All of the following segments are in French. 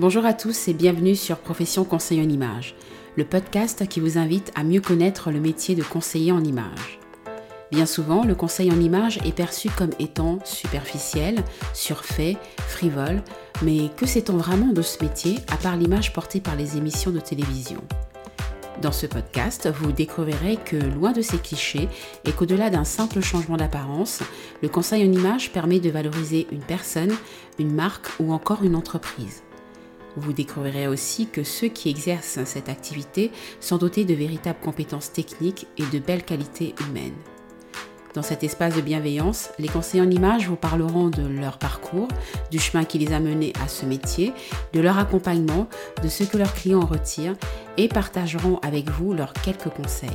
Bonjour à tous et bienvenue sur Profession Conseil en Image, le podcast qui vous invite à mieux connaître le métier de conseiller en image. Bien souvent, le conseil en image est perçu comme étant superficiel, surfait, frivole, mais que sait-on vraiment de ce métier à part l'image portée par les émissions de télévision? Dans ce podcast, vous découvrirez que loin de ces clichés et qu'au-delà d'un simple changement d'apparence, le conseil en image permet de valoriser une personne, une marque ou encore une entreprise. Vous découvrirez aussi que ceux qui exercent cette activité sont dotés de véritables compétences techniques et de belles qualités humaines. Dans cet espace de bienveillance, les conseillers en images vous parleront de leur parcours, du chemin qui les a menés à ce métier, de leur accompagnement, de ce que leurs clients en retirent et partageront avec vous leurs quelques conseils.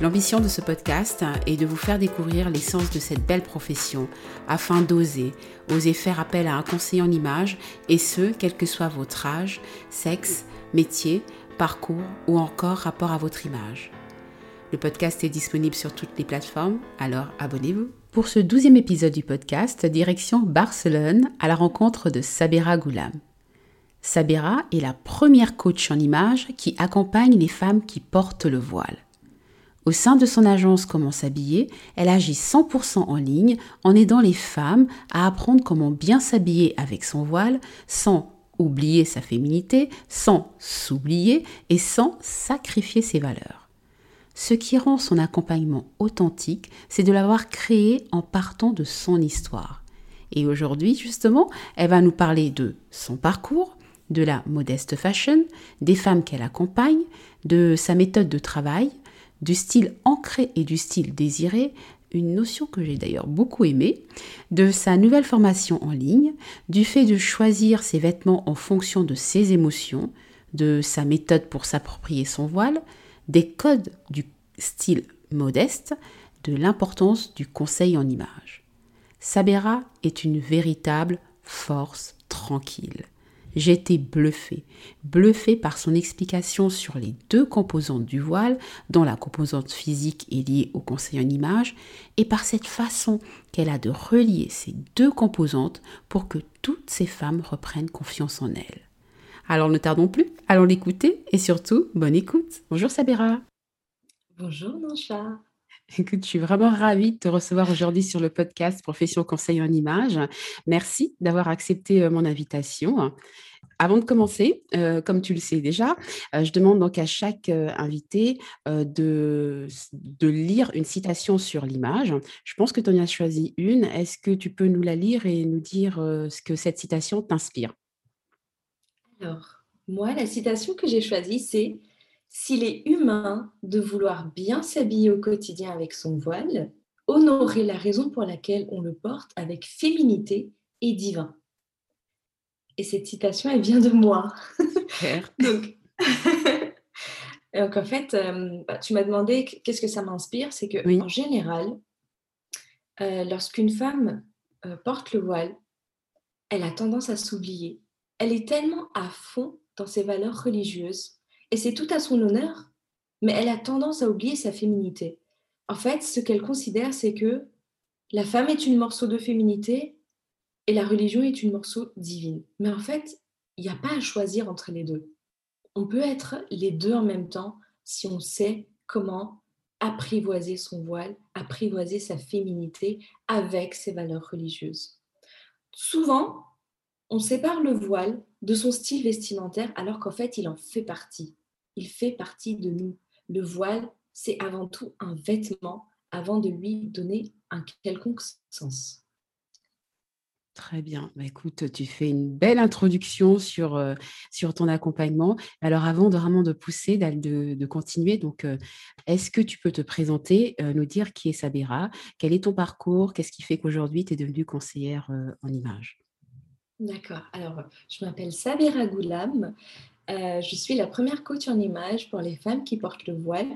L'ambition de ce podcast est de vous faire découvrir l'essence de cette belle profession afin d'oser, oser faire appel à un conseiller en image et ce, quel que soit votre âge, sexe, métier, parcours ou encore rapport à votre image. Le podcast est disponible sur toutes les plateformes, alors abonnez-vous. Pour ce douzième épisode du podcast, direction Barcelone à la rencontre de Sabera Goulam. Sabera est la première coach en image qui accompagne les femmes qui portent le voile. Au sein de son agence Comment s'habiller, elle agit 100% en ligne en aidant les femmes à apprendre comment bien s'habiller avec son voile sans oublier sa féminité, sans s'oublier et sans sacrifier ses valeurs. Ce qui rend son accompagnement authentique, c'est de l'avoir créé en partant de son histoire. Et aujourd'hui, justement, elle va nous parler de son parcours, de la modeste fashion, des femmes qu'elle accompagne, de sa méthode de travail, du style ancré et du style désiré, une notion que j'ai d'ailleurs beaucoup aimée, de sa nouvelle formation en ligne, du fait de choisir ses vêtements en fonction de ses émotions, de sa méthode pour s'approprier son voile, des codes du style modeste, de l'importance du conseil en image. Sabera est une véritable force tranquille. J'étais bluffée, bluffée par son explication sur les deux composantes du voile, dont la composante physique est liée au conseil en image, et par cette façon qu'elle a de relier ces deux composantes pour que toutes ces femmes reprennent confiance en elles. Alors ne tardons plus, allons l'écouter et surtout, bonne écoute. Bonjour Sabera. Bonjour Nancha. Écoute, je suis vraiment ravie de te recevoir aujourd'hui sur le podcast Profession Conseil en Images. Merci d'avoir accepté euh, mon invitation. Avant de commencer, euh, comme tu le sais déjà, euh, je demande donc à chaque invité de, de, lire une citation sur l'image. Je pense que tu en as choisi une. Est-ce que tu peux nous la lire et nous dire ce que cette citation t'inspire? Alors, moi, la citation que j'ai choisie, c'est s'il est humain de vouloir bien s'habiller au quotidien avec son voile, honorer la raison pour laquelle on le porte avec féminité et divin. Et cette citation, elle vient de moi. donc, donc, en fait, euh, bah, tu m'as demandé qu'est-ce que ça m'inspire? C'est que en général, euh, lorsqu'une femme euh, porte le voile, elle a tendance à s'oublier. Elle est tellement à fond dans ses valeurs religieuses et c'est tout à son honneur, mais elle a tendance à oublier sa féminité. En fait, ce qu'elle considère, c'est que la femme est une morceau de féminité et la religion est une morceau divine. Mais en fait, il n'y a pas à choisir entre les deux. On peut être les deux en même temps si on sait comment apprivoiser son voile, apprivoiser sa féminité avec ses valeurs religieuses. Souvent, on sépare le voile de son style vestimentaire alors qu'en fait, il en fait partie il fait partie de nous. Le voile, c'est avant tout un vêtement avant de lui donner un quelconque sens. Très bien. Bah, écoute, tu fais une belle introduction sur, euh, sur ton accompagnement. Alors, avant de vraiment de pousser, de, de continuer, donc, euh, est-ce que tu peux te présenter, euh, nous dire qui est Sabera, quel est ton parcours, qu'est-ce qui fait qu'aujourd'hui tu es devenue conseillère en image? D'accord. Alors, je m'appelle Sabera Goulam. Euh, je suis la première coach en image pour les femmes qui portent le voile.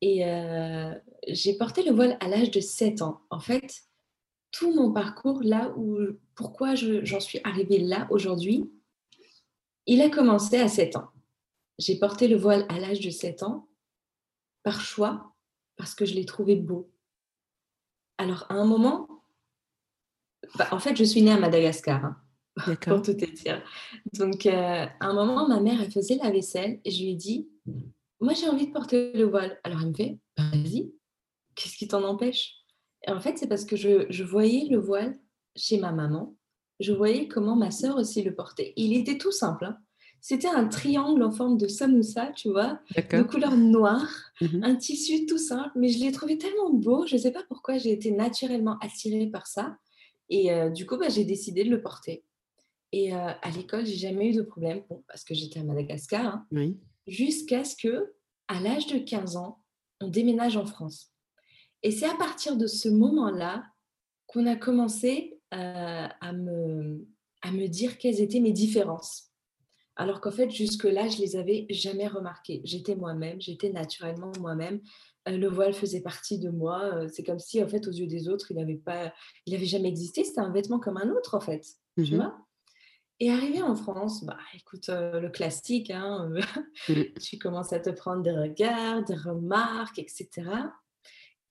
Et euh, j'ai porté le voile à l'âge de 7 ans. En fait, tout mon parcours, là où, pourquoi j'en suis arrivée là aujourd'hui, il a commencé à 7 ans. J'ai porté le voile à l'âge de 7 ans par choix, parce que je l'ai trouvé beau. Alors, à un moment, bah, en fait, je suis née à Madagascar. Hein. Pour tout te dire. Donc, euh, à un moment, ma mère, elle faisait la vaisselle et je lui ai dit, moi, j'ai envie de porter le voile. Alors, elle me fait, bah, vas-y, qu'est-ce qui t'en empêche? Et en fait, c'est parce que je, je, voyais le voile chez ma maman. Je voyais comment ma sœur aussi le portait. Il était tout simple. Hein. C'était un triangle en forme de samoussa, tu vois, de couleur noire, mmh un tissu tout simple, mais je l'ai trouvé tellement beau. Je ne sais pas pourquoi j'ai été naturellement attirée par ça. Et euh, du coup, bah, j'ai décidé de le porter. Et euh, à l'école, j'ai jamais eu de problème, bon, parce que j'étais à Madagascar, hein, oui. jusqu'à ce que, à l'âge de 15 ans, on déménage en France. Et c'est à partir de ce moment-là qu'on a commencé euh, à, me, à me dire quelles étaient mes différences. Alors qu'en fait, jusque-là, je les avais jamais remarquées. J'étais moi-même, j'étais naturellement moi-même. Euh, le voile faisait partie de moi. C'est comme si, en fait, aux yeux des autres, il n'avait pas, il avait jamais existé. C'était un vêtement comme un autre, en fait. Tu mmh vois? Et arrivé en France, bah, écoute, euh, le classique, hein, mmh. tu commences à te prendre des regards, des remarques, etc.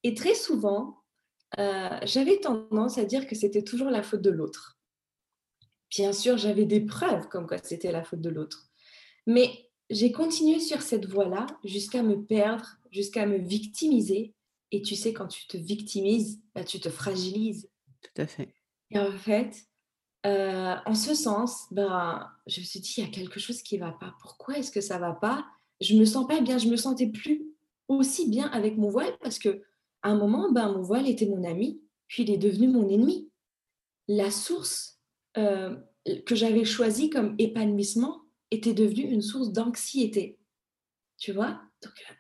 Et très souvent, euh, j'avais tendance à dire que c'était toujours la faute de l'autre. Bien sûr, j'avais des preuves comme quoi c'était la faute de l'autre. Mais j'ai continué sur cette voie-là jusqu'à me perdre, jusqu'à me victimiser. Et tu sais, quand tu te victimises, bah, tu te fragilises. Tout à fait. Et en fait, euh, en ce sens, ben, je me suis dit, il y a quelque chose qui ne va pas. Pourquoi est-ce que ça ne va pas? Je me sens pas bien, je me sentais plus aussi bien avec mon voile parce que un moment, ben, mon voile était mon ami, puis il est devenu mon ennemi. La source euh, que j'avais choisie comme épanouissement était devenue une source d'anxiété. Tu vois? Donc, euh,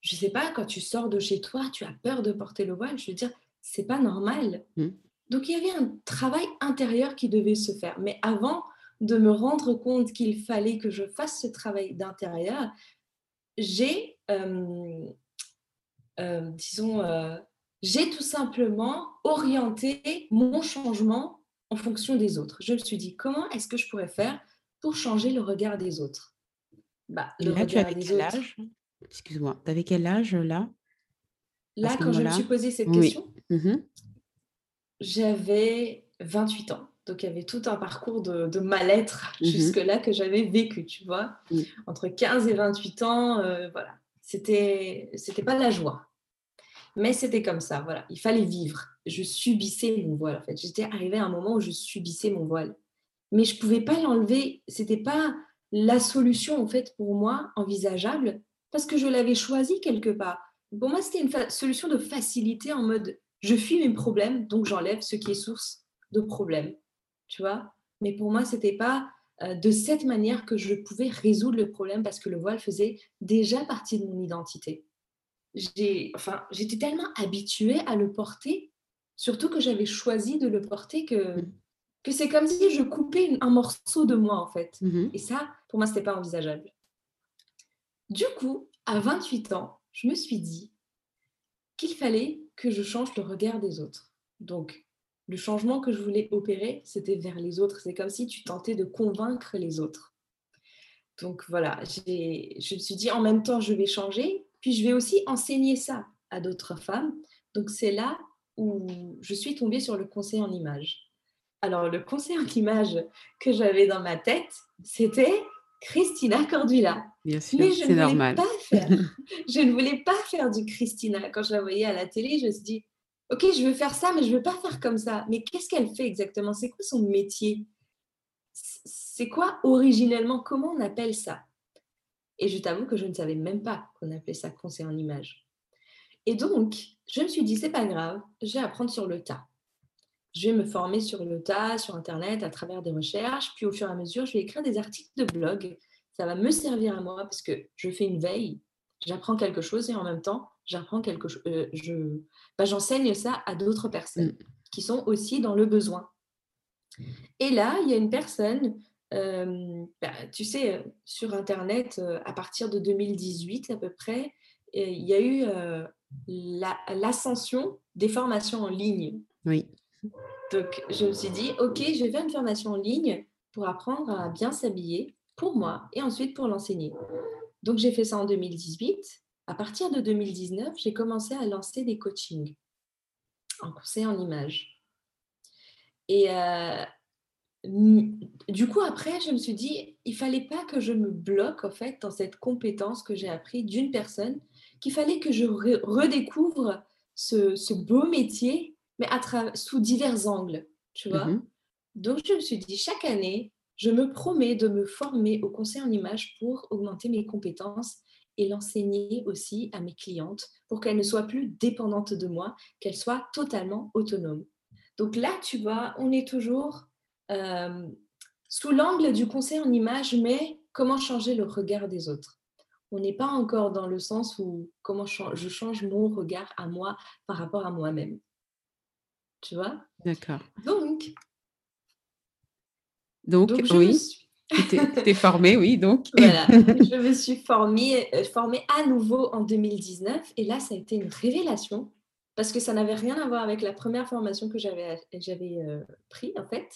je ne sais pas, quand tu sors de chez toi, tu as peur de porter le voile. Je veux dire, c'est pas normal. Mmh. Donc il y avait un travail intérieur qui devait se faire. Mais avant de me rendre compte qu'il fallait que je fasse ce travail d'intérieur, j'ai, euh, euh, disons, euh, j'ai tout simplement orienté mon changement en fonction des autres. Je me suis dit, comment est-ce que je pourrais faire pour changer le regard des autres? Bah, le là, tu avais quel âge? Excuse-moi, tu avais quel âge là? Là, quand je me suis posé cette question, mmh j'avais 28 ans. Donc, il y avait tout un parcours de, mal-être mmh jusque-là que j'avais vécu, tu vois. Mmh. Entre 15 et 28 ans, euh, voilà. C'était, c'était pas la joie. Mais c'était comme ça, voilà. Il fallait vivre. Je subissais mon voile, en fait. J'étais arrivée à un moment où je subissais mon voile. Mais je pouvais pas l'enlever. C'était pas la solution, en fait, pour moi, envisageable, parce que je l'avais choisi quelque part. Pour moi, c'était une solution de facilité en mode je fuis mes problèmes, donc j'enlève ce qui est source de problèmes. Tu vois? Mais pour moi, ce n'était pas euh, de cette manière que je pouvais résoudre le problème parce que le voile faisait déjà partie de mon identité. J'ai, enfin, j'étais tellement habituée à le porter, surtout que j'avais choisi de le porter, que, mmh. que c'est comme si je coupais un morceau de moi, en fait. Mmh Et ça, pour moi, ce n'était pas envisageable. Du coup, à 28 ans, je me suis dit qu'il fallait que je change le regard des autres. Donc, le changement que je voulais opérer, c'était vers les autres. C'est comme si tu tentais de convaincre les autres. Donc voilà, je me suis dit en même temps, je vais changer, puis je vais aussi enseigner ça à d'autres femmes. Donc c'est là où je suis tombée sur le conseil en image. Alors le conseil en image que j'avais dans ma tête, c'était Christina Cordula. Bien sûr, c'est normal. Pas faire, je ne voulais pas faire du Christina. Quand je la voyais à la télé, je me suis dit, OK, je veux faire ça, mais je ne veux pas faire comme ça. Mais qu'est-ce qu'elle fait exactement? C'est quoi son métier? C'est quoi originellement? Comment on appelle ça? Et je t'avoue que je ne savais même pas qu'on appelait ça conseil en image. Et donc, je me suis dit, c'est pas grave, je vais apprendre sur le tas je vais me former sur le tas, sur Internet, à travers des recherches. Puis au fur et à mesure, je vais écrire des articles de blog. Ça va me servir à moi parce que je fais une veille, j'apprends quelque chose et en même temps, j'apprends quelque chose. Euh, je, bah, j'enseigne ça à d'autres personnes mm. qui sont aussi dans le besoin. Et là, il y a une personne, euh, bah, tu sais, sur Internet, euh, à partir de 2018 à peu près, il y a eu l'ascension des formations en ligne. Oui. Donc, je me suis dit, OK, je vais faire une formation en ligne pour apprendre à bien s'habiller pour moi et ensuite pour l'enseigner. Donc, j'ai fait ça en 2018. À partir de 2019, j'ai commencé à lancer des coachings en conseil en images. Et, euh, du coup, après, je me suis dit, il fallait pas que je me bloque en fait dans cette compétence que j'ai appris d'une personne, qu'il fallait que je redécouvre ce, beau métier, mais à sous divers angles, tu vois. Mmh Donc, je me suis dit, chaque année, je me promets de me former au conseil en image pour augmenter mes compétences et l'enseigner aussi à mes clientes pour qu'elles ne soient plus dépendantes de moi, qu'elles soient totalement autonomes. Donc là, tu vois, on est toujours euh, sous l'angle du conseil en image, mais comment changer le regard des autres? On n'est pas encore dans le sens où comment je change mon regard à moi par rapport à moi-même. Tu vois? D'accord. Donc, donc, oui. Tu t'es formée, oui, donc. Voilà, je me suis formée, euh, formée à nouveau en 2019 et là, ça a été une révélation parce que ça n'avait rien à voir avec la première formation que j'avais j'avais euh, pris en fait.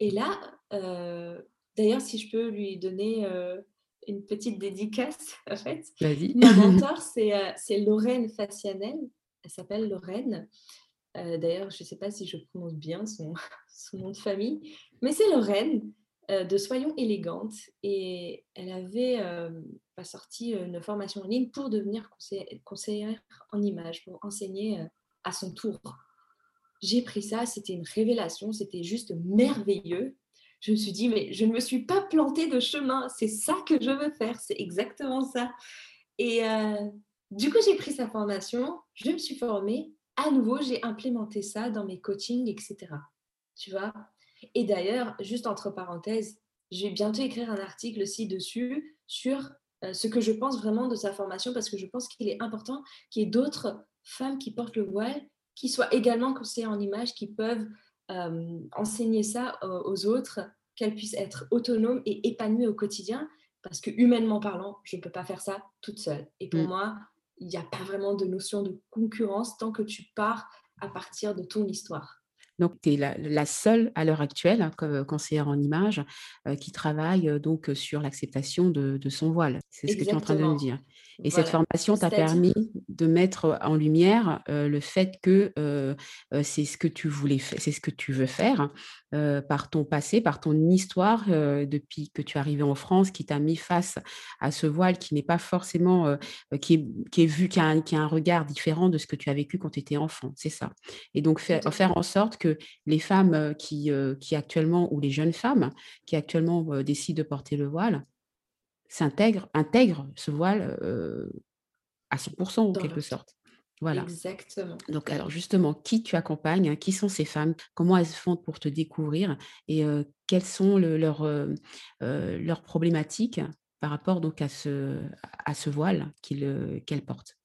Et là, euh, d'ailleurs, si je peux lui donner une petite dédicace, en fait. Ma mentor, c'est Lorraine Facianel. Elle s'appelle Lorraine. D'ailleurs, je ne sais pas si je prononce bien son, nom de famille, mais c'est Lorraine. Euh, de Soyons élégantes et elle avait euh, sorti une formation en ligne pour devenir conseillère en image, pour enseigner euh, à son tour. J'ai pris ça, c'était une révélation, c'était juste merveilleux. Je me suis dit, mais je ne me suis pas plantée de chemin, c'est ça que je veux faire, c'est exactement ça. Et du coup, j'ai pris sa formation, je me suis formée, à nouveau, j'ai implémenté ça dans mes coachings, etc. Tu vois, et d'ailleurs, juste entre parenthèses, je vais bientôt écrire un article aussi dessus sur euh, ce que je pense vraiment de sa formation parce que je pense qu'il est important qu'il y ait d'autres femmes qui portent le voile qui soient également conseillères en image, qui peuvent euh, enseigner ça aux autres, qu'elles puissent être autonomes et épanouies au quotidien parce que humainement parlant, je ne peux pas faire ça toute seule. Et pour mm. moi, il n'y a pas vraiment de notion de concurrence tant que tu pars à partir de ton histoire. Donc, tu es la, seule à l'heure actuelle, hein, comme euh, conseillère en image, euh, qui travaille euh, donc sur l'acceptation de, son voile. C'est ce que tu es en train de me dire. Et cette formation t'a permis de mettre en lumière le fait que c'est ce que tu voulais c'est ce que tu veux faire par ton passé, par ton histoire depuis que tu es arrivé en France, qui t'a mis face à ce voile qui n'est pas forcément, qui, est, vu, qui a, un, qui a, un, regard différent de ce que tu as vécu quand tu étais enfant. C'est ça? Et donc faire, faire en sorte que les femmes qui, qui actuellement, ou les jeunes femmes qui actuellement décident de porter le voile, s'intègrent, intègrent ce voile à 100% en quelque sorte. Voilà. Exactement. Donc, alors justement, qui tu accompagnes Qui sont ces femmes Comment elles font pour te découvrir Et quelles sont leurs, leurs problématiques par rapport donc à ce, à ce voile qu'elles portent?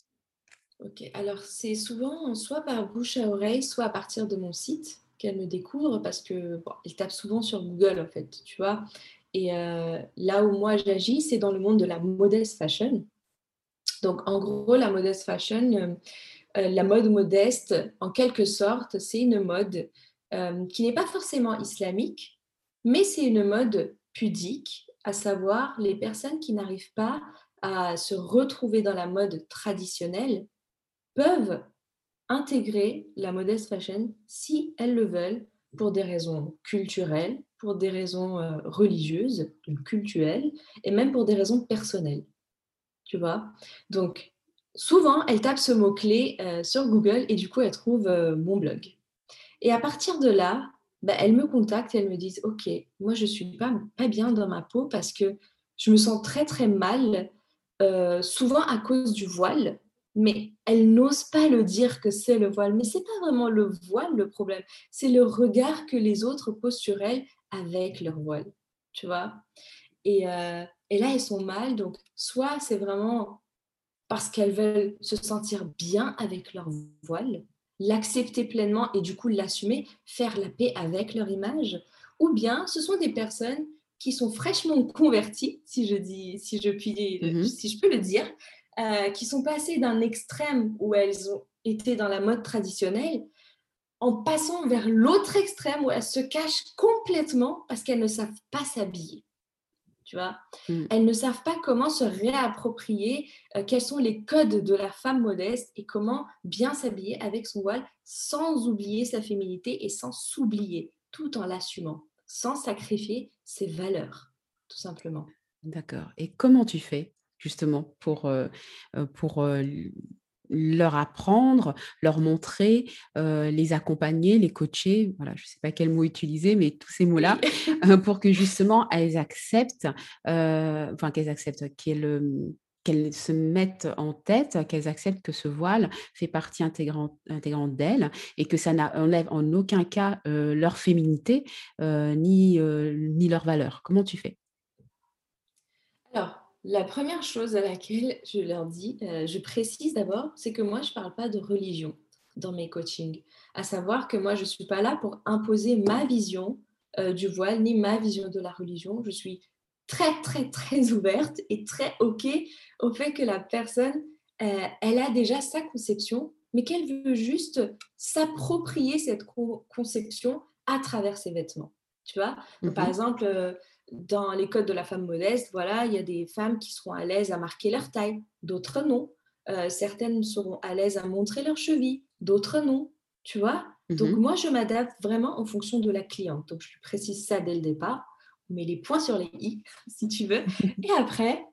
Ok, alors c'est souvent soit par bouche à oreille, soit à partir de mon site qu'elles me découvrent parce que bon, tapent souvent sur Google en fait, tu vois? Et euh, là où moi j'agis, c'est dans le monde de la modeste fashion. Donc en gros, la modeste fashion, euh, euh, la mode modeste, en quelque sorte, c'est une mode qui n'est pas forcément islamique, mais c'est une mode pudique, à savoir les personnes qui n'arrivent pas à se retrouver dans la mode traditionnelle peuvent intégrer la modeste fashion si elles le veulent pour des raisons culturelles, pour des raisons euh, religieuses, cultuelles, et même pour des raisons personnelles. Tu vois Donc, souvent, elles tapent ce mot-clé euh, sur Google et du coup, elles trouvent euh, mon blog. Et à partir de là, bah, elles me contactent et elles me disent, OK, moi, je ne suis pas, pas bien dans ma peau parce que je me sens très, très mal, souvent à cause du voile mais elle n'ose pas le dire que c'est le voile. Mais c'est pas vraiment le voile le problème, c'est le regard que les autres posent sur elle avec leur voile, tu vois. Et, euh, et là, elles sont mal, donc soit c'est vraiment parce qu'elles veulent se sentir bien avec leur voile, l'accepter pleinement et du coup l'assumer, faire la paix avec leur image, ou bien ce sont des personnes qui sont fraîchement converties, si je dis, si je puis, si je peux le dire, euh, qui sont passées d'un extrême où elles ont été dans la mode traditionnelle en passant vers l'autre extrême où elles se cachent complètement parce qu'elles ne savent pas s'habiller. Tu vois mm. Elles ne savent pas comment se réapproprier, euh, quels sont les codes de la femme modeste et comment bien s'habiller avec son voile sans oublier sa féminité et sans s'oublier, tout en l'assumant. sans sacrifier ses valeurs, tout simplement. D'accord. Et comment tu fais justement pour, pour leur apprendre, leur montrer, les accompagner, les coacher, voilà, je ne sais pas quel mot utiliser, mais tous ces mots-là, pour que justement elles acceptent, enfin qu'elles acceptent, qu'elles qu'elles se mettent en tête, qu'elles acceptent que ce voile fait partie intégrante, intégrante d'elles et que ça n'enlève en aucun cas leur féminité ni, ni leur valeur. Comment tu fais? La première chose à laquelle je leur dis, euh, je précise d'abord, c'est que moi, je ne parle pas de religion dans mes coachings. À savoir que moi, je ne suis pas là pour imposer ma vision euh, du voile ni ma vision de la religion. Je suis très, très, très ouverte et très OK au fait que la personne, euh, elle a déjà sa conception, mais qu'elle veut juste s'approprier cette conception à travers ses vêtements. Tu vois? Par mmh exemple, dans les codes de la femme modeste, voilà, il y a des femmes qui seront à l'aise à marquer leur taille, d'autres non. Euh, certaines seront à l'aise à montrer leurs chevilles, d'autres non. Tu vois Donc, mhm. moi, je m'adapte vraiment en fonction de la cliente. Donc, je précise ça dès le départ. On met les points sur les i, si tu veux. Et après,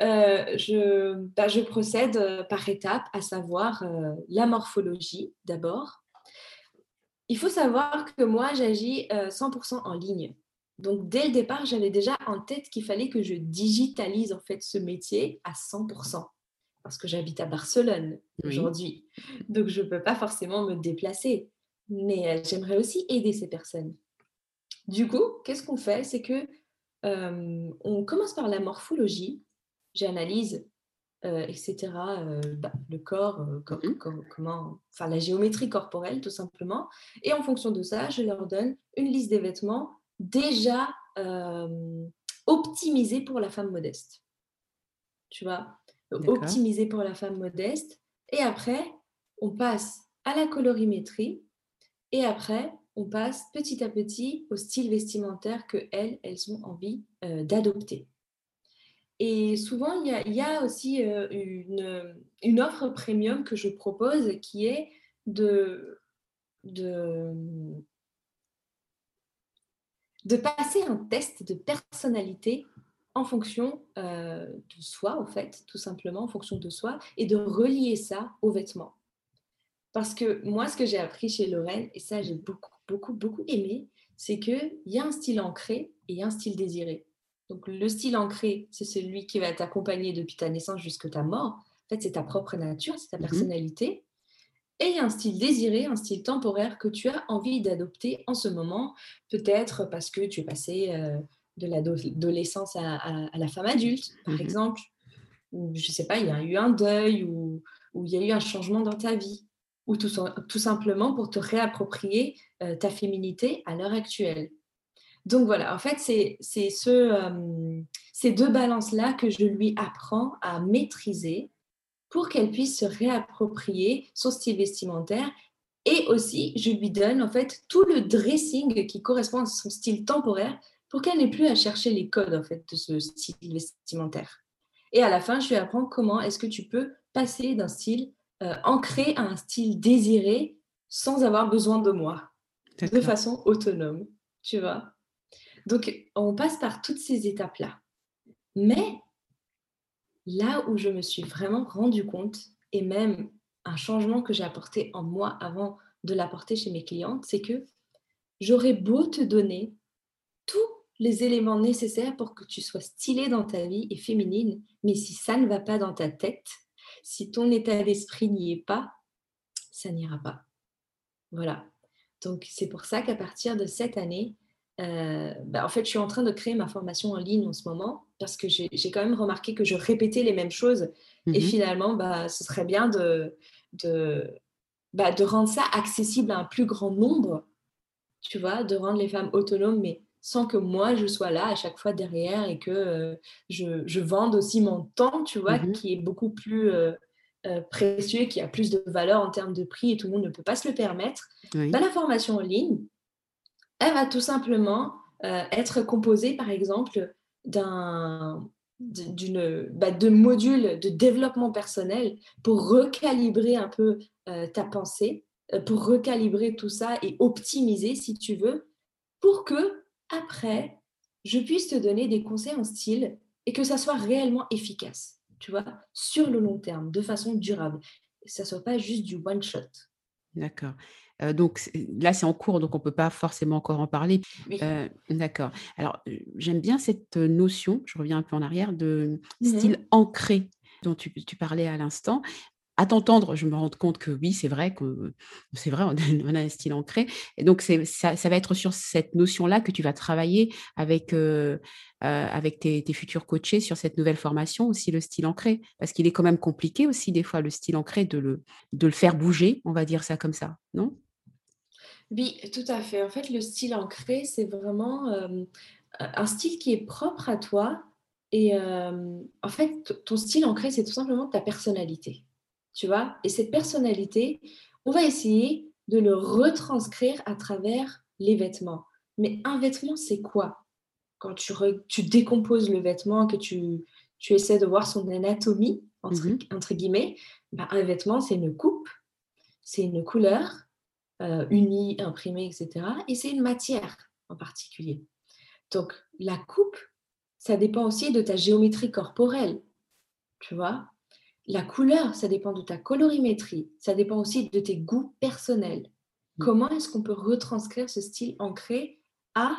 euh, je, bah, je, procède euh, par étapes, à savoir la morphologie d'abord. Il faut savoir que moi, j'agis 100% en ligne. Donc, dès le départ, j'avais déjà en tête qu'il fallait que je digitalise en fait ce métier à 100%, parce que j'habite à Barcelone aujourd'hui. Donc, je ne peux pas forcément me déplacer, mais euh, j'aimerais aussi aider ces personnes. Du coup, qu'est-ce qu'on fait? C'est que euh, on commence par la morphologie. J'analyse, euh, etc. Bah, le corps, mmh comment, enfin la géométrie corporelle tout simplement. Et en fonction de ça, je leur donne une liste des vêtements déjà euh, optimisé pour la femme modeste. Tu vois? Optimisé pour la femme modeste. Et après, on passe à la colorimétrie. Et après, on passe petit à petit au style vestimentaire que elles, elles ont envie euh, d'adopter. Et souvent, il y a, aussi euh, une, une, offre premium que je propose qui est de, de de passer un test de personnalité en fonction euh, de soi, en fait, tout simplement, en fonction de soi, et de relier ça aux vêtements. Parce que moi, ce que j'ai appris chez Lorraine, et ça j'ai beaucoup, beaucoup, beaucoup aimé, c'est qu'il y a un style ancré et un style désiré. Donc le style ancré, c'est celui qui va t'accompagner depuis ta naissance jusqu'à ta mort. En fait, c'est ta propre nature, c'est ta mmh personnalité et un style désiré, un style temporaire que tu as envie d'adopter en ce moment, peut-être parce que tu es passé euh, de l'adolescence à, la femme adulte, par mmh exemple. Ou, je ne sais pas, il y a eu un deuil ou, il y a eu un changement dans ta vie. Ou tout, tout simplement pour te réapproprier euh, ta féminité à l'heure actuelle. Donc voilà, en fait, c'est ce, euh, ces deux balances-là que je lui apprends à maîtriser pour qu'elle puisse se réapproprier son style vestimentaire. Et aussi, je lui donne en fait tout le dressing qui correspond à son style temporaire pour qu'elle n'ait plus à chercher les codes en fait de ce style vestimentaire. Et à la fin, je lui apprends comment est-ce que tu peux passer d'un style euh, ancré à un style désiré sans avoir besoin de moi, de façon autonome, tu vois. Donc, on passe par toutes ces étapes-là. Mais là où je me suis vraiment rendu compte, et même un changement que j'ai apporté en moi avant de l'apporter chez mes clientes, c'est que j'aurais beau te donner tous les éléments nécessaires pour que tu sois stylée dans ta vie et féminine, mais si ça ne va pas dans ta tête, si ton état d'esprit n'y est pas, ça n'ira pas. Voilà. Donc c'est pour ça qu'à partir de cette année, euh, bah, en fait, je suis en train de créer ma formation en ligne en ce moment parce que j'ai quand même remarqué que je répétais les mêmes choses. Et mmh finalement, bah, ce serait bien de, de, bah, de rendre ça accessible à un plus grand nombre, tu vois, de rendre les femmes autonomes, mais sans que moi, je sois là à chaque fois derrière et que euh, je, je, vende aussi mon temps, tu vois, mmh qui est beaucoup plus euh, précieux, qui a plus de valeur en termes de prix et tout le monde ne peut pas se le permettre. Bah, la formation en ligne, elle va tout simplement euh, être composée, par exemple, d'un d'une bah, de modules de développement personnel pour recalibrer un peu euh, ta pensée, euh, pour recalibrer tout ça et optimiser si tu veux, pour que après, je puisse te donner des conseils en style et que ça soit réellement efficace, tu vois, sur le long terme, de façon durable. Que ça soit pas juste du one shot. D'accord. Donc là, c'est en cours, donc on ne peut pas forcément encore en parler. D'accord. Alors, j'aime bien cette notion, je reviens un peu en arrière, de mmh style ancré dont tu, tu parlais à l'instant à t'entendre, je me rends compte que oui, c'est vrai c'est vrai, on a, un style ancré. Et donc, ça, ça va être sur cette notion-là que tu vas travailler avec, euh, euh, avec tes, futurs coachés sur cette nouvelle formation, aussi le style ancré. Parce qu'il est quand même compliqué aussi, des fois, le style ancré, de le, de le faire bouger, on va dire ça comme ça, non? Oui, tout à fait. En fait, le style ancré, c'est vraiment euh, un style qui est propre à toi. Et en fait, ton style ancré, c'est tout simplement ta personnalité tu vois? Et cette personnalité, on va essayer de le retranscrire à travers les vêtements. Mais un vêtement, c'est quoi? Quand tu, tu, décomposes le vêtement, que tu, tu essaies de voir son anatomie, entre, mmh guillemets, bah, un vêtement, c'est une coupe, c'est une couleur euh, unie, imprimée, etc. Et c'est une matière en particulier. Donc, la coupe, ça dépend aussi de ta géométrie corporelle, tu vois? La couleur, ça dépend de ta colorimétrie, ça dépend aussi de tes goûts personnels. Mm. Comment est-ce qu'on peut retranscrire ce style ancré à,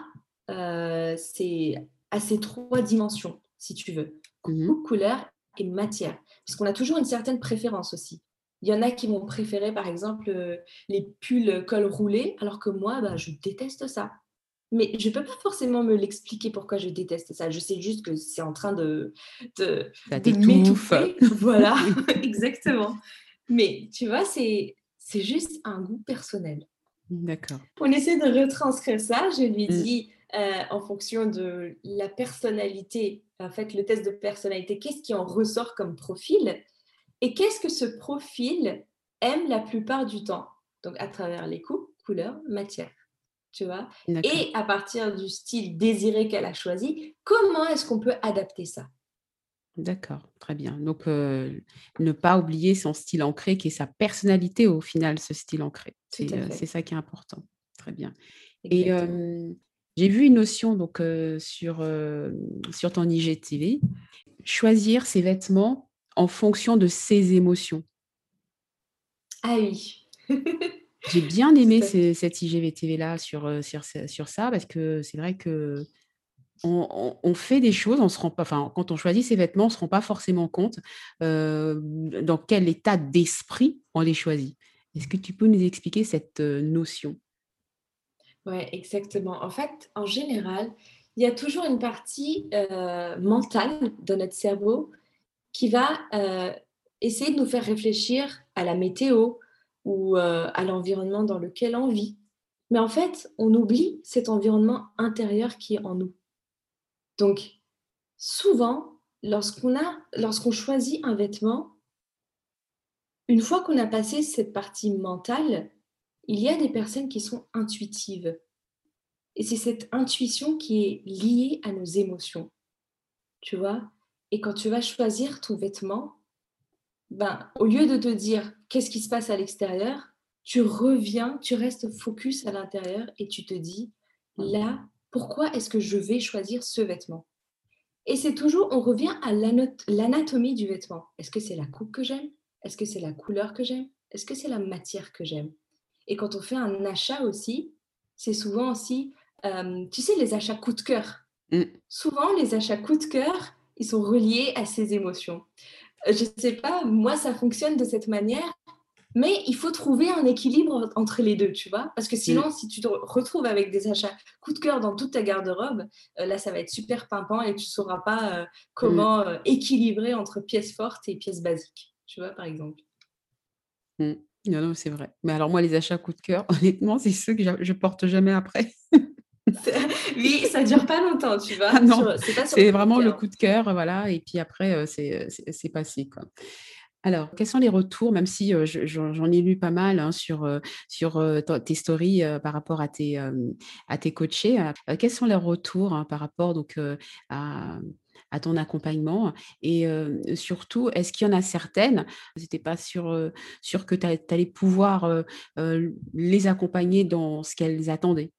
euh, ces, à ces trois dimensions, si tu veux? Mm-hmm. couleur et matière. Parce qu'on a toujours une certaine préférence aussi. Il y en a qui vont préférer, par exemple, euh, les pulls col roulé, alors que moi, bah, je déteste ça. Mais je ne peux pas forcément me l'expliquer pourquoi je déteste ça. Je sais juste que c'est en train de, de, m'étouffer. Voilà, exactement. Mais tu vois, c'est, c'est juste un goût personnel. D'accord. On essaie de retranscrire ça. Je lui mm. dis, euh, en fonction de la personnalité, en fait, le test de personnalité, qu'est-ce qui en ressort comme profil et qu'est-ce que ce profil aime la plupart du temps? Donc, à travers les coupes, couleurs, matière tu vois. Et à partir du style désiré qu'elle a choisi, comment est-ce qu'on peut adapter ça? D'accord, très bien. Donc, euh, ne pas oublier son style ancré, qui est sa personnalité au final, ce style ancré. C'est euh, ça qui est important. Très bien. Et j'ai vu une notion donc, euh, sur, sur ton IGTV, choisir ses vêtements en fonction de ses émotions. Ah oui. J'ai bien aimé cette IGVTV-là sur, sur, sur, ça, parce que c'est vrai que on, fait des choses, on se rend pas, enfin, quand on choisit ses vêtements, on ne se rend pas forcément compte dans quel état d'esprit on les choisit. Est-ce que tu peux nous expliquer cette notion? Oui, exactement. En fait, en général, il y a toujours une partie mentale de notre cerveau qui va essayer de nous faire réfléchir à la météo, ou euh, à l'environnement dans lequel on vit. Mais en fait, on oublie cet environnement intérieur qui est en nous. Donc, souvent, lorsqu'on a, lorsqu'on choisit un vêtement, une fois qu'on a passé cette partie mentale, il y a des personnes qui sont intuitives. Et c'est cette intuition qui est liée à nos émotions. Tu vois? Et quand tu vas choisir ton vêtement, ben, au lieu de te dire qu'est-ce qui se passe à l'extérieur, tu reviens, tu restes focus à l'intérieur et tu te dis, là, pourquoi est-ce que je vais choisir ce vêtement? Et c'est toujours, on revient à l'anatomie du vêtement. Est-ce que c'est la coupe que j'aime? Est-ce que c'est la couleur que j'aime? Est-ce que c'est la matière que j'aime? Et quand on fait un achat aussi, c'est souvent aussi, euh, tu sais, les achats coup de cœur. Mm. Souvent, les achats coup de cœur, ils sont reliés à ces émotions je ne sais pas, moi, ça fonctionne de cette manière. Mais il faut trouver un équilibre entre les deux, tu vois. Parce que sinon, mm. si tu te retrouves avec des achats coup de cœur dans toute ta garde-robe, euh, là, ça va être super pimpant et tu ne sauras pas euh, comment mm. euh, équilibrer entre pièces fortes et pièces basiques, tu vois, par exemple. Mm. Non, non, c'est vrai. Mais alors, moi, les achats coup de cœur, honnêtement, c'est ceux que je porte jamais après. oui, ça dure pas longtemps, tu vois. Ah c'est vraiment le coup de cœur, voilà. Et puis après, euh, euh, c'est passé, quoi. Alors, quels sont les retours, même si euh, j'en ai lu pas mal hein, sur, sur tes stories par rapport à tes, à tes coachés, quels sont les retours hein, par rapport donc, à, à, ton accompagnement? Et surtout, est-ce qu'il y en a certaines, n'étais pas sûr, sûr que tu allais pouvoir les accompagner dans ce qu'elles attendaient?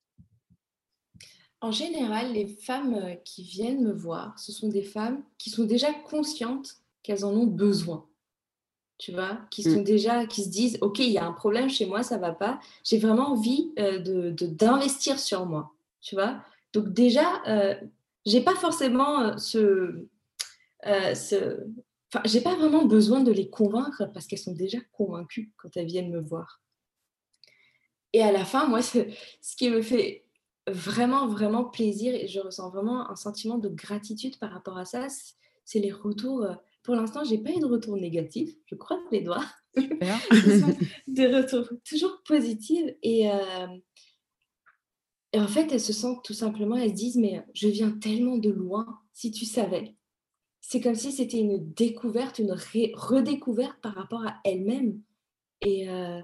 En général, les femmes euh, qui viennent me voir, ce sont des femmes qui sont déjà conscientes qu'elles en ont besoin. Tu vois, qui sont mm. déjà, qui se disent, OK, il y a un problème chez moi, ça va pas. J'ai vraiment envie euh, de, d'investir sur moi. Tu vois, donc déjà, euh, j'ai pas forcément euh, ce. Enfin, j'ai pas vraiment besoin de les convaincre parce qu'elles sont déjà convaincues quand elles viennent me voir. Et à la fin, moi, ce qui me fait vraiment, vraiment plaisir et je ressens vraiment un sentiment de gratitude par rapport à ça, c'est les retours. Euh, pour l'instant, je n'ai pas eu de retour négatif, je croise les doigts. des retours toujours positifs et, euh, et en fait, elles se sentent tout simplement, elles se disent, mais je viens tellement de loin, si tu savais. C'est comme si c'était une découverte, une redécouverte par rapport à elles-mêmes. Et, euh,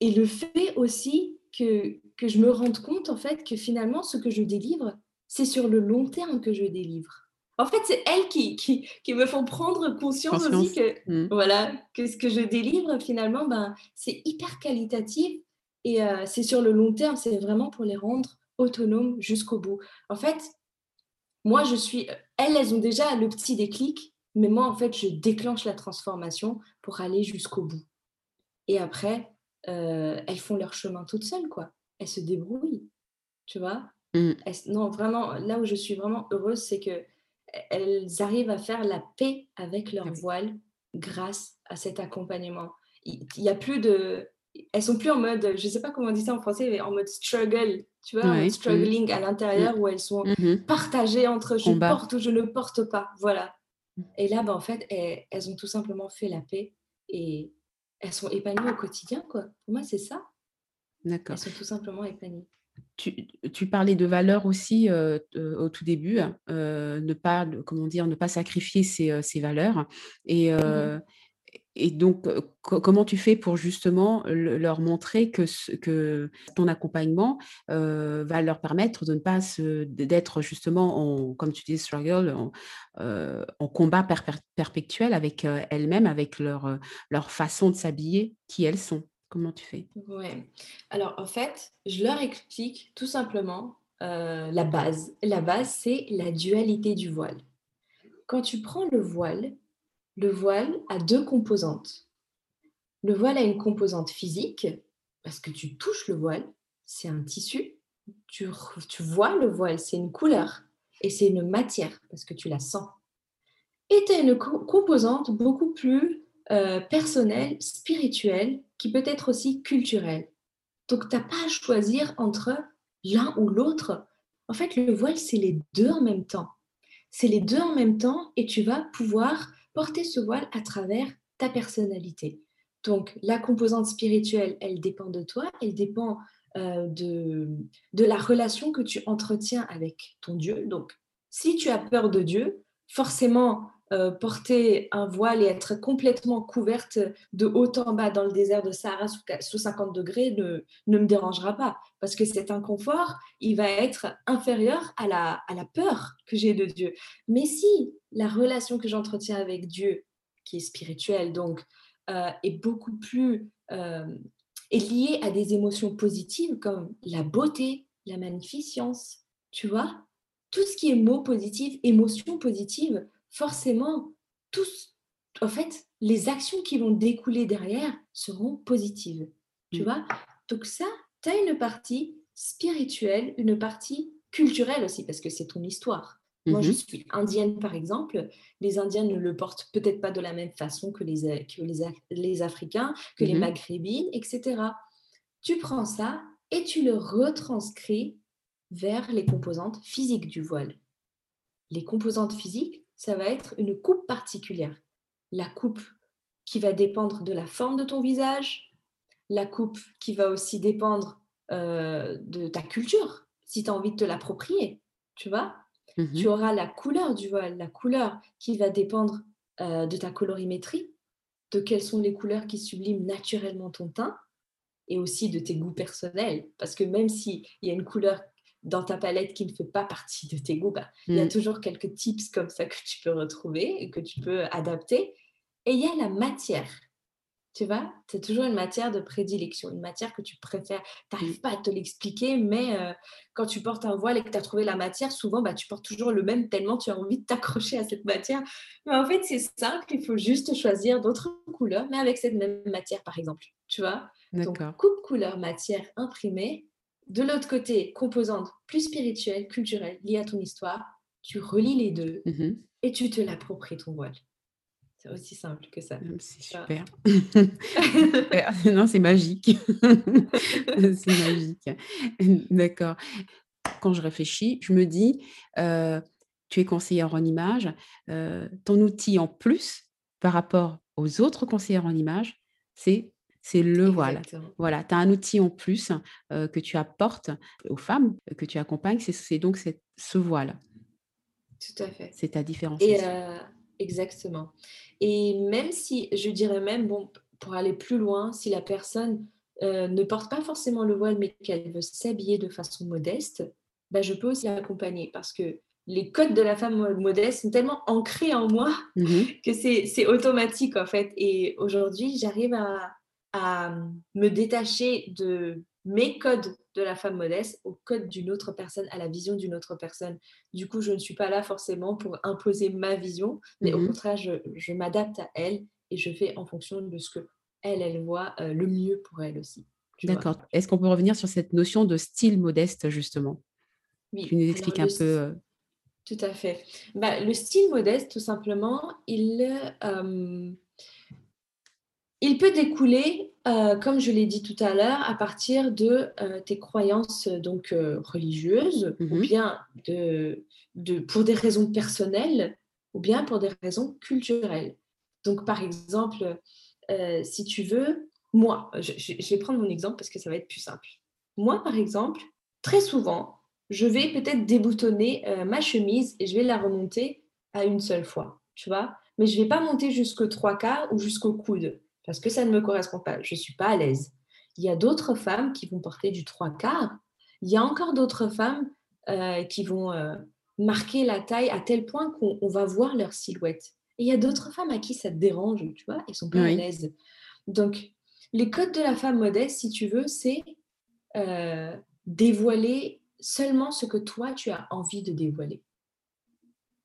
et le fait aussi que, que je me rende compte, en fait, que finalement, ce que je délivre, c'est sur le long terme que je délivre. En fait, c'est elles qui, qui, qui, me font prendre conscience, aussi que, mmh. voilà, que ce que je délivre, finalement, ben, c'est hyper qualitatif et euh, c'est sur le long terme, c'est vraiment pour les rendre autonomes jusqu'au bout. En fait, moi, je suis. Elles, elles ont déjà le petit déclic, mais moi, en fait, je déclenche la transformation pour aller jusqu'au bout. Et après, euh, elles font leur chemin toutes seules, quoi. Elles se débrouillent, tu vois? Mmh. non, vraiment, là où je suis vraiment heureuse, c'est que elles arrivent à faire la paix avec leur voile grâce à cet accompagnement. Il n'y a plus de, elles sont plus en mode, je sais pas comment on dit ça en français, mais en mode struggle, tu vois, struggling à l'intérieur mm. où elles sont mm-hmm. partagées entre je porte ou je ne porte pas, voilà. Et là, ben, en fait, elles, ont tout simplement fait la paix et elles sont épanouies au quotidien, quoi. Pour moi, c'est ça. D'accord. Elles sont tout simplement épanouies. Tu, tu, parlais de valeurs aussi euh, au tout début, euh, ne pas, comment dire, ne pas sacrifier ses, euh, ses valeurs. Et, mmh et donc, comment tu fais pour justement leur montrer que, que ton accompagnement va leur permettre de ne pas d'être justement, en, comme tu dis, struggle, en, combat perpétuel avec elles-mêmes, avec leur, leur façon de s'habiller, qui elles sont? Comment tu fais? Ouais. Alors, en fait, je leur explique tout simplement la base. La base, c'est la dualité du voile. Quand tu prends le voile, le voile a deux composantes. Le voile a une composante physique, parce que tu touches le voile, c'est un tissu. Tu, vois le voile, c'est une couleur. Et c'est une matière, parce que tu la sens. Et tu as une composante beaucoup plus euh, personnelle, spirituelle, qui peut être aussi culturelle. Donc, tu n'as pas à choisir entre l'un ou l'autre. En fait, le voile, c'est les deux en même temps. C'est les deux en même temps et tu vas pouvoir porter ce voile à travers ta personnalité. Donc, la composante spirituelle, elle dépend de toi, elle dépend euh, de la relation que tu entretiens avec ton Dieu. Donc, si tu as peur de Dieu, forcément, euh, porter un voile et être complètement couverte de haut en bas dans le désert de Sahara sous, 50 degrés ne, me dérangera pas, parce que cet inconfort, il va être inférieur à la, à la peur que j'ai de Dieu. Mais si la relation que j'entretiens avec Dieu, qui est spirituelle, donc, euh, est beaucoup plus euh, est liée à des émotions positives comme la beauté, la magnificence, tu vois, tout ce qui est mots positifs, émotions positives, forcément, tous, en fait, les actions qui vont découler derrière seront positives. Tu mm. vois Donc ça, tu as une partie spirituelle, une partie culturelle aussi, parce que c'est ton histoire. Moi, je mm-hmm. suis indienne, par exemple. Les Indiens ne le portent peut-être pas de la même façon que les, que les, les Africains, que les mm-hmm. Maghrébines, etc. Tu prends ça et tu le retranscris vers les composantes physiques du voile. Les composantes physiques, ça va être une coupe particulière. La coupe qui va dépendre de la forme de ton visage, la coupe qui va aussi dépendre euh, de ta culture, si tu as envie de te l'approprier, tu vois? Mmh tu auras la couleur du voile, la couleur qui va dépendre euh, de ta colorimétrie, de quelles sont les couleurs qui subliment naturellement ton teint et aussi de tes goûts personnels. Parce que même s'il y a une couleur dans ta palette qui ne fait pas partie de tes goûts, bah, il y a mm. toujours quelques tips comme ça que tu peux retrouver et que tu peux adapter. Et il y a la matière. Tu vois, c'est toujours une matière de prédilection, une matière que tu préfères. Tu n'arrives pas à te l'expliquer, mais euh, quand tu portes un voile et que tu as trouvé la matière, souvent, bah, tu portes toujours le même tellement tu as envie de t'accrocher à cette matière. Mais en fait, c'est simple, il faut juste choisir d'autres couleurs, mais avec cette même matière, par exemple. Tu vois? Donc, coupe couleur, matière imprimée. De l'autre côté, composante plus spirituelle, culturelle, liée à ton histoire. Tu relis les deux mmh et tu te l'appropries ton voile aussi simple que ça. C'est super. non, c'est magique. c'est magique. D'accord. Quand je réfléchis, je me dis, euh, tu es conseillère en image, euh, ton outil en plus par rapport aux autres conseillères en image, c'est c'est le voile. Voilà, tu as un outil en plus euh, que tu apportes aux femmes que tu accompagnes, c'est donc ce voile. Tout à fait. C'est ta différence. Exactement. Et même si, je dirais même, bon, pour aller plus loin, si la personne euh, ne porte pas forcément le voile, mais qu'elle veut s'habiller de façon modeste, bah, je peux aussi l'accompagner parce que les codes de la femme modeste sont tellement ancrés en moi mmh que c'est automatique en fait. Et aujourd'hui, j'arrive à, à me détacher de mes codes de la femme modeste au code d'une autre personne, à la vision d'une autre personne. Du coup, je ne suis pas là forcément pour imposer ma vision, mais au mmh contraire, je, m'adapte à elle et je fais en fonction de ce que elle, elle voit euh, le mieux pour elle aussi. D'accord. Est-ce qu'on peut revenir sur cette notion de style modeste, justement? Oui. Tu nous expliques un peu. Euh tout à fait. Bah, le style modeste, tout simplement, il, euh, il peut découler, euh, comme je l'ai dit tout à l'heure, à partir de euh, tes croyances donc euh, religieuses, ou mmh bien de, de, pour des raisons personnelles, ou bien pour des raisons culturelles. Donc, par exemple, si tu veux, moi, je, je, vais prendre mon exemple parce que ça va être plus simple. Moi, par exemple, très souvent, je vais peut-être déboutonner ma chemise et je vais la remonter à une seule fois, tu vois. Mais je ne vais pas monter jusqu'au trois quarts ou jusqu'au coude parce que ça ne me correspond pas. Je ne suis pas à l'aise. Il y a d'autres femmes qui vont porter du trois quarts. Il y a encore d'autres femmes euh, qui vont euh, marquer la taille à tel point qu'on va voir leur silhouette. Et il y a d'autres femmes à qui ça te dérange, tu vois, elles sont pas à l'aise. Donc, les codes de la femme modeste, si tu veux, c'est euh, dévoiler seulement ce que toi, tu as envie de dévoiler.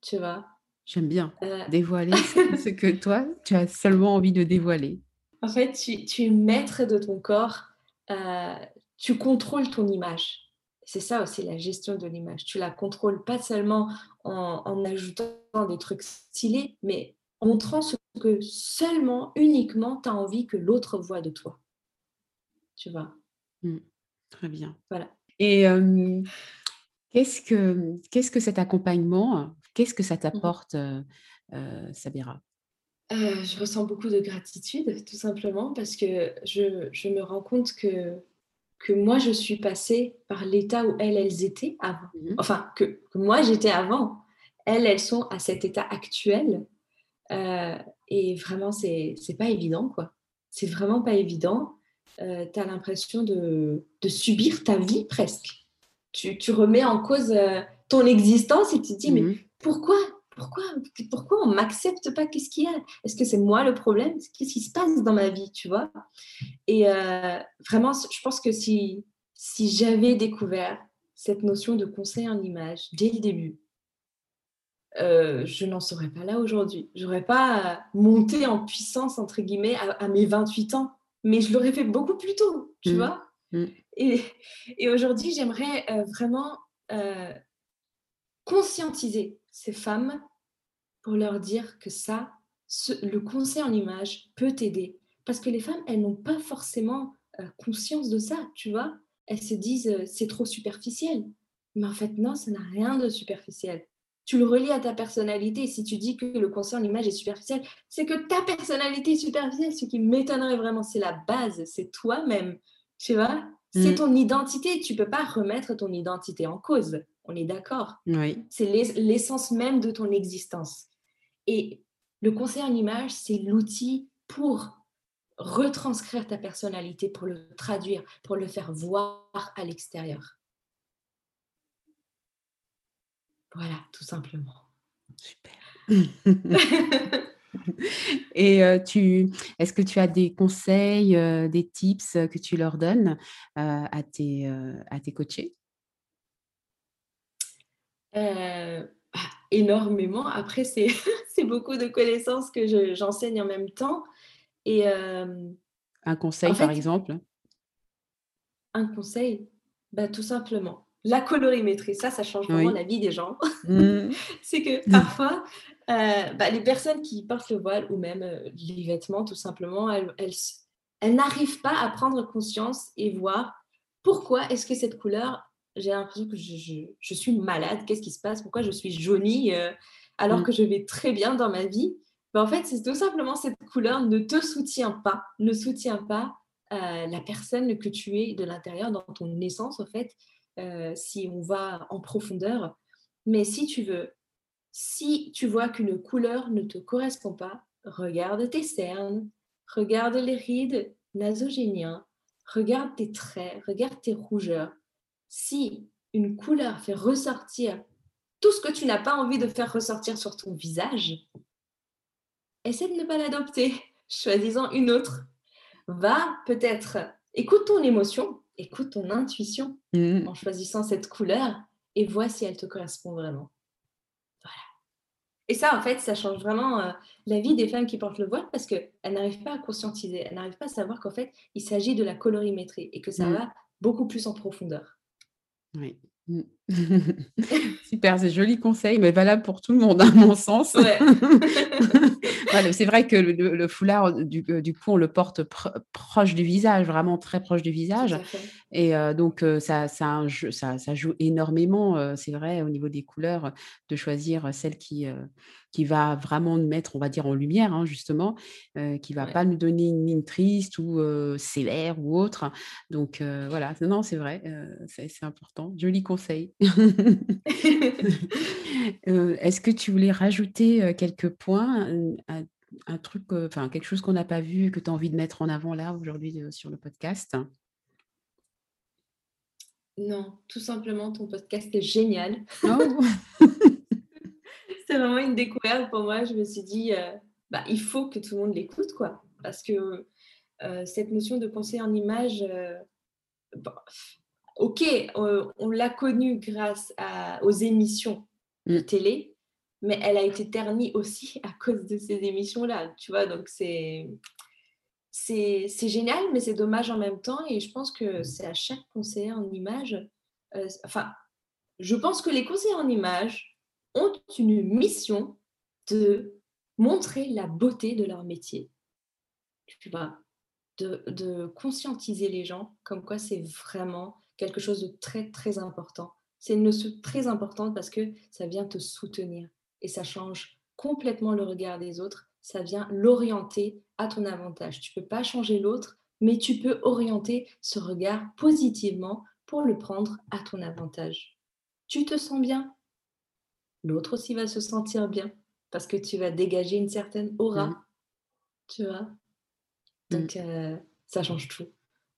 Tu vois? J'aime bien dévoiler ce que toi, tu as seulement envie de dévoiler. En fait, tu, es maître de ton corps, euh, tu contrôles ton image. C'est ça aussi la gestion de l'image. Tu la contrôles pas seulement en, ajoutant des trucs stylés, mais en montrant ce que seulement, uniquement, tu as envie que l'autre voit de toi. Tu vois? Mmh. Très bien. Voilà. Et qu'est-ce que qu'est-ce que cet accompagnement, qu'est-ce que ça mmh t'apporte, Sabira? Euh, je ressens beaucoup de gratitude, tout simplement, parce que je, me rends compte que, que moi, je suis passée par l'état où elles, elles étaient avant. Mmh enfin, que, moi, j'étais avant. Elles, elles sont à cet état actuel. Euh, et vraiment, c'est n'est pas évident, quoi. C'est vraiment pas évident. Euh, tu as l'impression de, de, subir ta vie presque. Tu, tu remets en cause ton existence et tu te dis, mais mmh pourquoi pourquoi, pourquoi on m'accepte pas? Qu'est-ce qu'il y a? Est-ce que c'est moi le problème? Qu'est-ce qui se passe dans ma vie, tu vois? Et euh, vraiment, je pense que si, si j'avais découvert cette notion de conseil en image dès le début, euh, je n'en serais pas là aujourd'hui. J'aurais pas monté en puissance, entre guillemets, à, mes 28 ans, mais je l'aurais fait beaucoup plus tôt, tu mmh. vois? Mmh. Et, et aujourd'hui, j'aimerais euh, vraiment conscientiser ces femmes pour leur dire que ça, le conseil en image peut t'aider. Parce que les femmes, elles n'ont pas forcément euh, conscience de ça, tu vois. Elles se disent, euh, c'est trop superficiel. Mais en fait, non, ça n'a rien de superficiel. Tu le relis à ta personnalité. Si tu dis que le conseil en image est superficiel, c'est que ta personnalité est superficielle. Ce qui m'étonnerait vraiment, c'est la base, c'est toi-même. Tu vois C'est mm. ton identité. Tu peux pas remettre ton identité en cause. On est d'accord Oui. C'est l'essence même de ton existence. Et le conseil en image, c'est l'outil pour retranscrire ta personnalité, pour le traduire, pour le faire voir à l'extérieur. Voilà, tout simplement. Super. Et tu, est-ce que tu as des conseils, des tips que tu leur donnes à, tes, à tes coachés? Énormément. Après, c'est beaucoup de connaissances que j'enseigne en même temps. Et, un conseil, par exemple? Un conseil? Bah, Tout simplement. La colorimétrie, ça, ça change vraiment la vie des gens. Mmh. c'est que parfois, euh, bah, les personnes qui portent le voile ou même euh, les vêtements, tout simplement, elles, elles, n'arrivent pas à prendre conscience et voir pourquoi est-ce que cette couleur, j'ai l'impression que je, je, suis malade, qu'est-ce qui se passe, pourquoi je suis jaunie euh, alors mmh. que je vais très bien dans ma vie. Ben, en fait, c'est tout simplement cette couleur ne te soutient pas, ne soutient pas la personne que tu es de l'intérieur, dans ton essence, en fait, si on va en profondeur. Mais si tu veux si tu vois qu'une couleur ne te correspond pas, regarde tes cernes, regarde les rides nasogéniens, regarde tes traits, regarde tes rougeurs. Si une couleur fait ressortir tout ce que tu n'as pas envie de faire ressortir sur ton visage, essaie de ne pas l'adopter, choisissant une autre. Va peut-être, écoute ton émotion, écoute ton intuition mmh. en choisissant cette couleur et vois si elle te correspond vraiment. Et ça, en fait, ça change vraiment euh, la vie des femmes qui portent le voile parce qu'elles n'arrivent pas à conscientiser, elles n'arrivent pas à savoir qu'en fait, il s'agit de la colorimétrie et que ça mm. va beaucoup plus en profondeur. Oui. Mm. Super, c'est joli conseil, mais valable pour tout le monde, à mon sens. c'est vrai que le, foulard, du, euh, du, coup, on le porte proche du visage, vraiment très proche du visage. Et euh, donc, euh, ça, ça, ça, ça, joue énormément, c'est vrai, au niveau des couleurs, de choisir celle qui, qui va vraiment nous mettre, on va dire, en lumière, hein, justement, qui ne va pas nous donner une mine triste ou sévère ou autre. Donc, voilà, non, c'est vrai, c'est important. Joli conseil. Est-ce que tu voulais rajouter quelques points, un, truc, enfin quelque chose qu'on n'a pas vu, que tu as envie de mettre en avant là aujourd'hui sur le podcast? Non, tout simplement, ton podcast est génial. Oh! C'est vraiment une découverte pour moi. Je me suis dit, bah, il faut que tout le monde l'écoute, quoi. Parce que cette notion de conseil en image, ok, on, l'a connue grâce aux émissions de mm. télé, mais elle a été ternie aussi à cause de ces émissions-là, tu vois, donc c'est... C'est génial, mais c'est dommage en même temps. Et je pense que c'est à chaque conseiller en image. Euh, enfin, je pense que les conseillers en image ont une mission de montrer la beauté de leur métier. Tu vois, de, de conscientiser les gens comme quoi c'est vraiment quelque chose de très, très important. C'est une notion très importante parce que ça vient te soutenir et ça change complètement le regard des autres. Ça vient l'orienter à ton avantage. Tu peux pas changer l'autre, mais tu peux orienter ce regard positivement pour le prendre à ton avantage. Tu te sens bien, l'autre aussi va se sentir bien parce que tu vas dégager une certaine aura. Mmh. Tu vois? Donc, mmh. euh, ça change tout.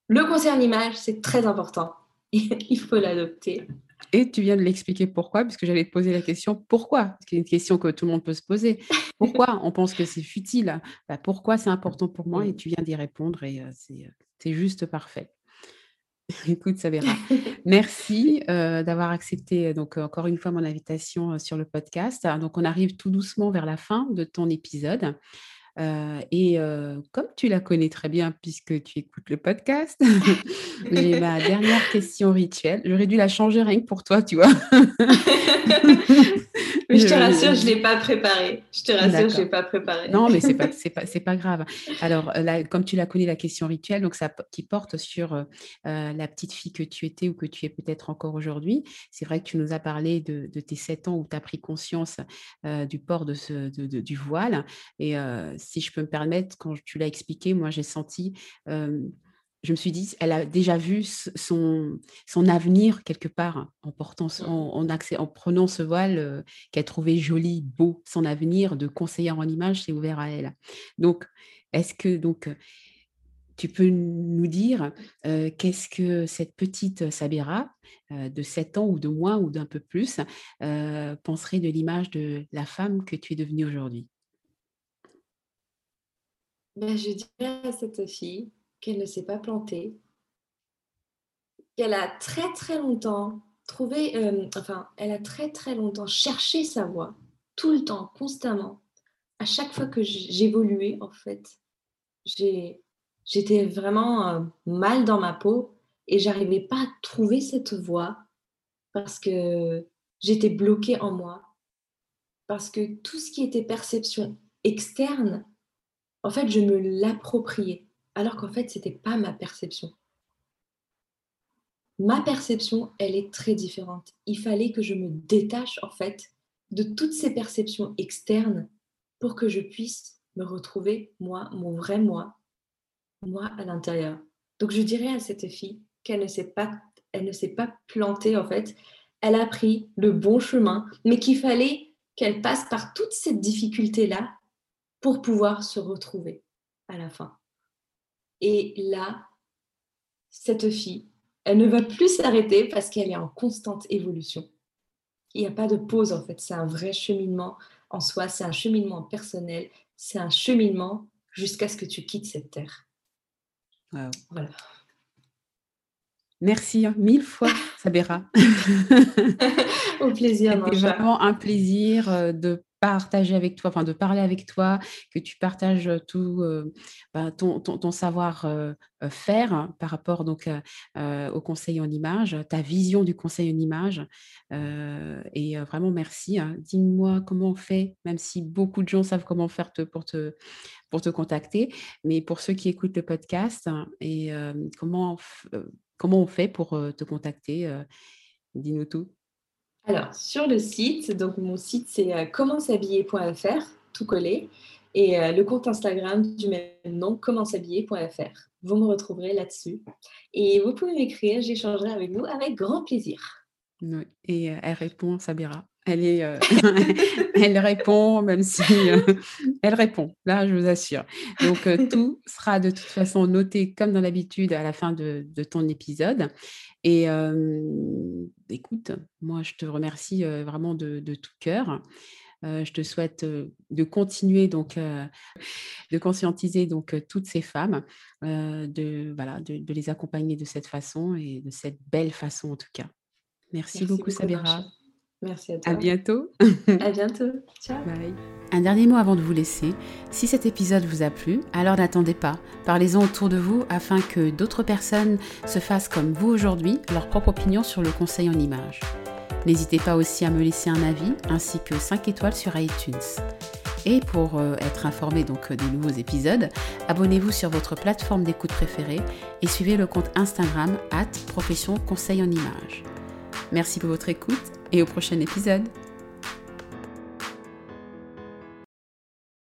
Le concert image, c'est très important. il faut l'adopter. Et tu viens de l'expliquer pourquoi, puisque j'allais te poser la question pourquoi? C'est une question que tout le monde peut se poser. Pourquoi on pense que c'est futile? Bah, Pourquoi c'est important pour moi? Et tu viens d'y répondre et euh, euh, c'est juste parfait. Écoute, ça verra. Merci euh, d'avoir accepté donc encore une fois mon invitation sur le podcast. Donc on arrive tout doucement vers la fin de ton épisode et comme tu la connais très bien puisque tu écoutes le podcast, j'ai ma dernière question rituelle. J'aurais dû la changer rien que pour toi, tu vois. mais je te rassure, je ne l'ai pas préparé. Je te rassure, je ne l'ai pas préparé. Non, mais ce n'est pas, pas, pas grave. Alors, comme tu la connais, la question rituelle, donc ça, qui porte sur la petite fille que tu étais ou que tu es peut-être encore aujourd'hui. C'est vrai que tu nous as parlé de, tes sept ans où tu as pris conscience du port de ce, du voile. Et si je peux me permettre, quand tu l'as expliqué, moi, j'ai senti je me suis dit, elle a déjà vu son, avenir quelque part en, portant, en, prenant ce voile qu'elle trouvait joli, beau. Son avenir de conseillère en image s'est ouvert à elle. Donc, est-ce que donc tu peux nous dire qu'est-ce que cette petite Sabira de 7 ans ou de moins ou d'un peu plus penserait de l'image de la femme que tu es devenue aujourd'hui? Ben, Je dirais à cette fille qu'elle ne s'est pas plantée, qu'elle a très très longtemps trouvé, euh, enfin, elle a très très longtemps cherché sa voie, tout le temps, constamment. À chaque fois que j'évoluais, en fait, j'étais vraiment euh, mal dans ma peau et j'arrivais pas à trouver cette voie parce que j'étais bloquée en moi. Parce que tout ce qui était perception externe, en fait, je me l'appropriais, alors qu'en fait, ce n'était pas ma perception. Ma perception, elle est très différente. Il fallait que je me détache, en fait, de toutes ces perceptions externes pour que je puisse me retrouver, moi, mon vrai moi, moi à l'intérieur. Donc, je dirais à cette fille qu'elle ne s'est pas, elle ne s'est pas plantée, en fait. Elle a pris le bon chemin, mais qu'il fallait qu'elle passe par toute cette difficulté-là pour pouvoir se retrouver à la fin. Et là, cette fille, elle ne va plus s'arrêter parce qu'elle est en constante évolution. Il n'y a pas de pause en fait, c'est un vrai cheminement en soi, c'est un cheminement personnel, c'est un cheminement jusqu'à ce que tu quittes cette terre. Voilà. Merci hein, mille fois, Sabera. Au plaisir. C'était vraiment un plaisir euh, de partager avec toi, enfin de parler avec toi, que tu partages tout euh, bah, ton, ton, savoir-faire euh, par rapport donc au conseil en image, ta vision du conseil en image. et vraiment merci. Hein. Dis-moi comment on fait, même si beaucoup de gens savent comment faire pour, te, pour te contacter, mais pour ceux qui écoutent le podcast, hein, et comment, comment on fait pour te contacter Dis-nous tout. Alors, sur le site, donc mon site c'est euh, commentshabiller.fr, tout collé, et euh, le compte Instagram du même nom, commentshabiller.fr. Vous me retrouverez là-dessus. Et vous pouvez m'écrire, j'échangerai avec vous avec grand plaisir. Et euh, elle répond, Sabira. Elle, est, elle répond, même si elle répond, là, je vous assure. Donc, tout sera de toute façon noté comme dans l'habitude à la fin de, de ton épisode. Et écoute, moi, je te remercie vraiment de, tout cœur. je te souhaite de continuer donc de conscientiser donc toutes ces femmes, de voilà, de, les accompagner de cette façon et de cette belle façon en tout cas. Merci, beaucoup, Sabira. Merci à toi. À bientôt. à bientôt. Ciao. Bye. Un dernier mot avant de vous laisser. Si cet épisode vous a plu, alors n'attendez pas. Parlez-en autour de vous afin que d'autres personnes se fassent comme vous aujourd'hui leur propre opinion sur le conseil en images. N'hésitez pas aussi à me laisser un avis ainsi que 5 étoiles sur iTunes. Et pour euh, être informé donc des nouveaux épisodes, abonnez-vous sur votre plateforme d'écoute préférée et suivez le compte Instagram at profession conseil en images. Merci pour votre écoute et au prochain épisode.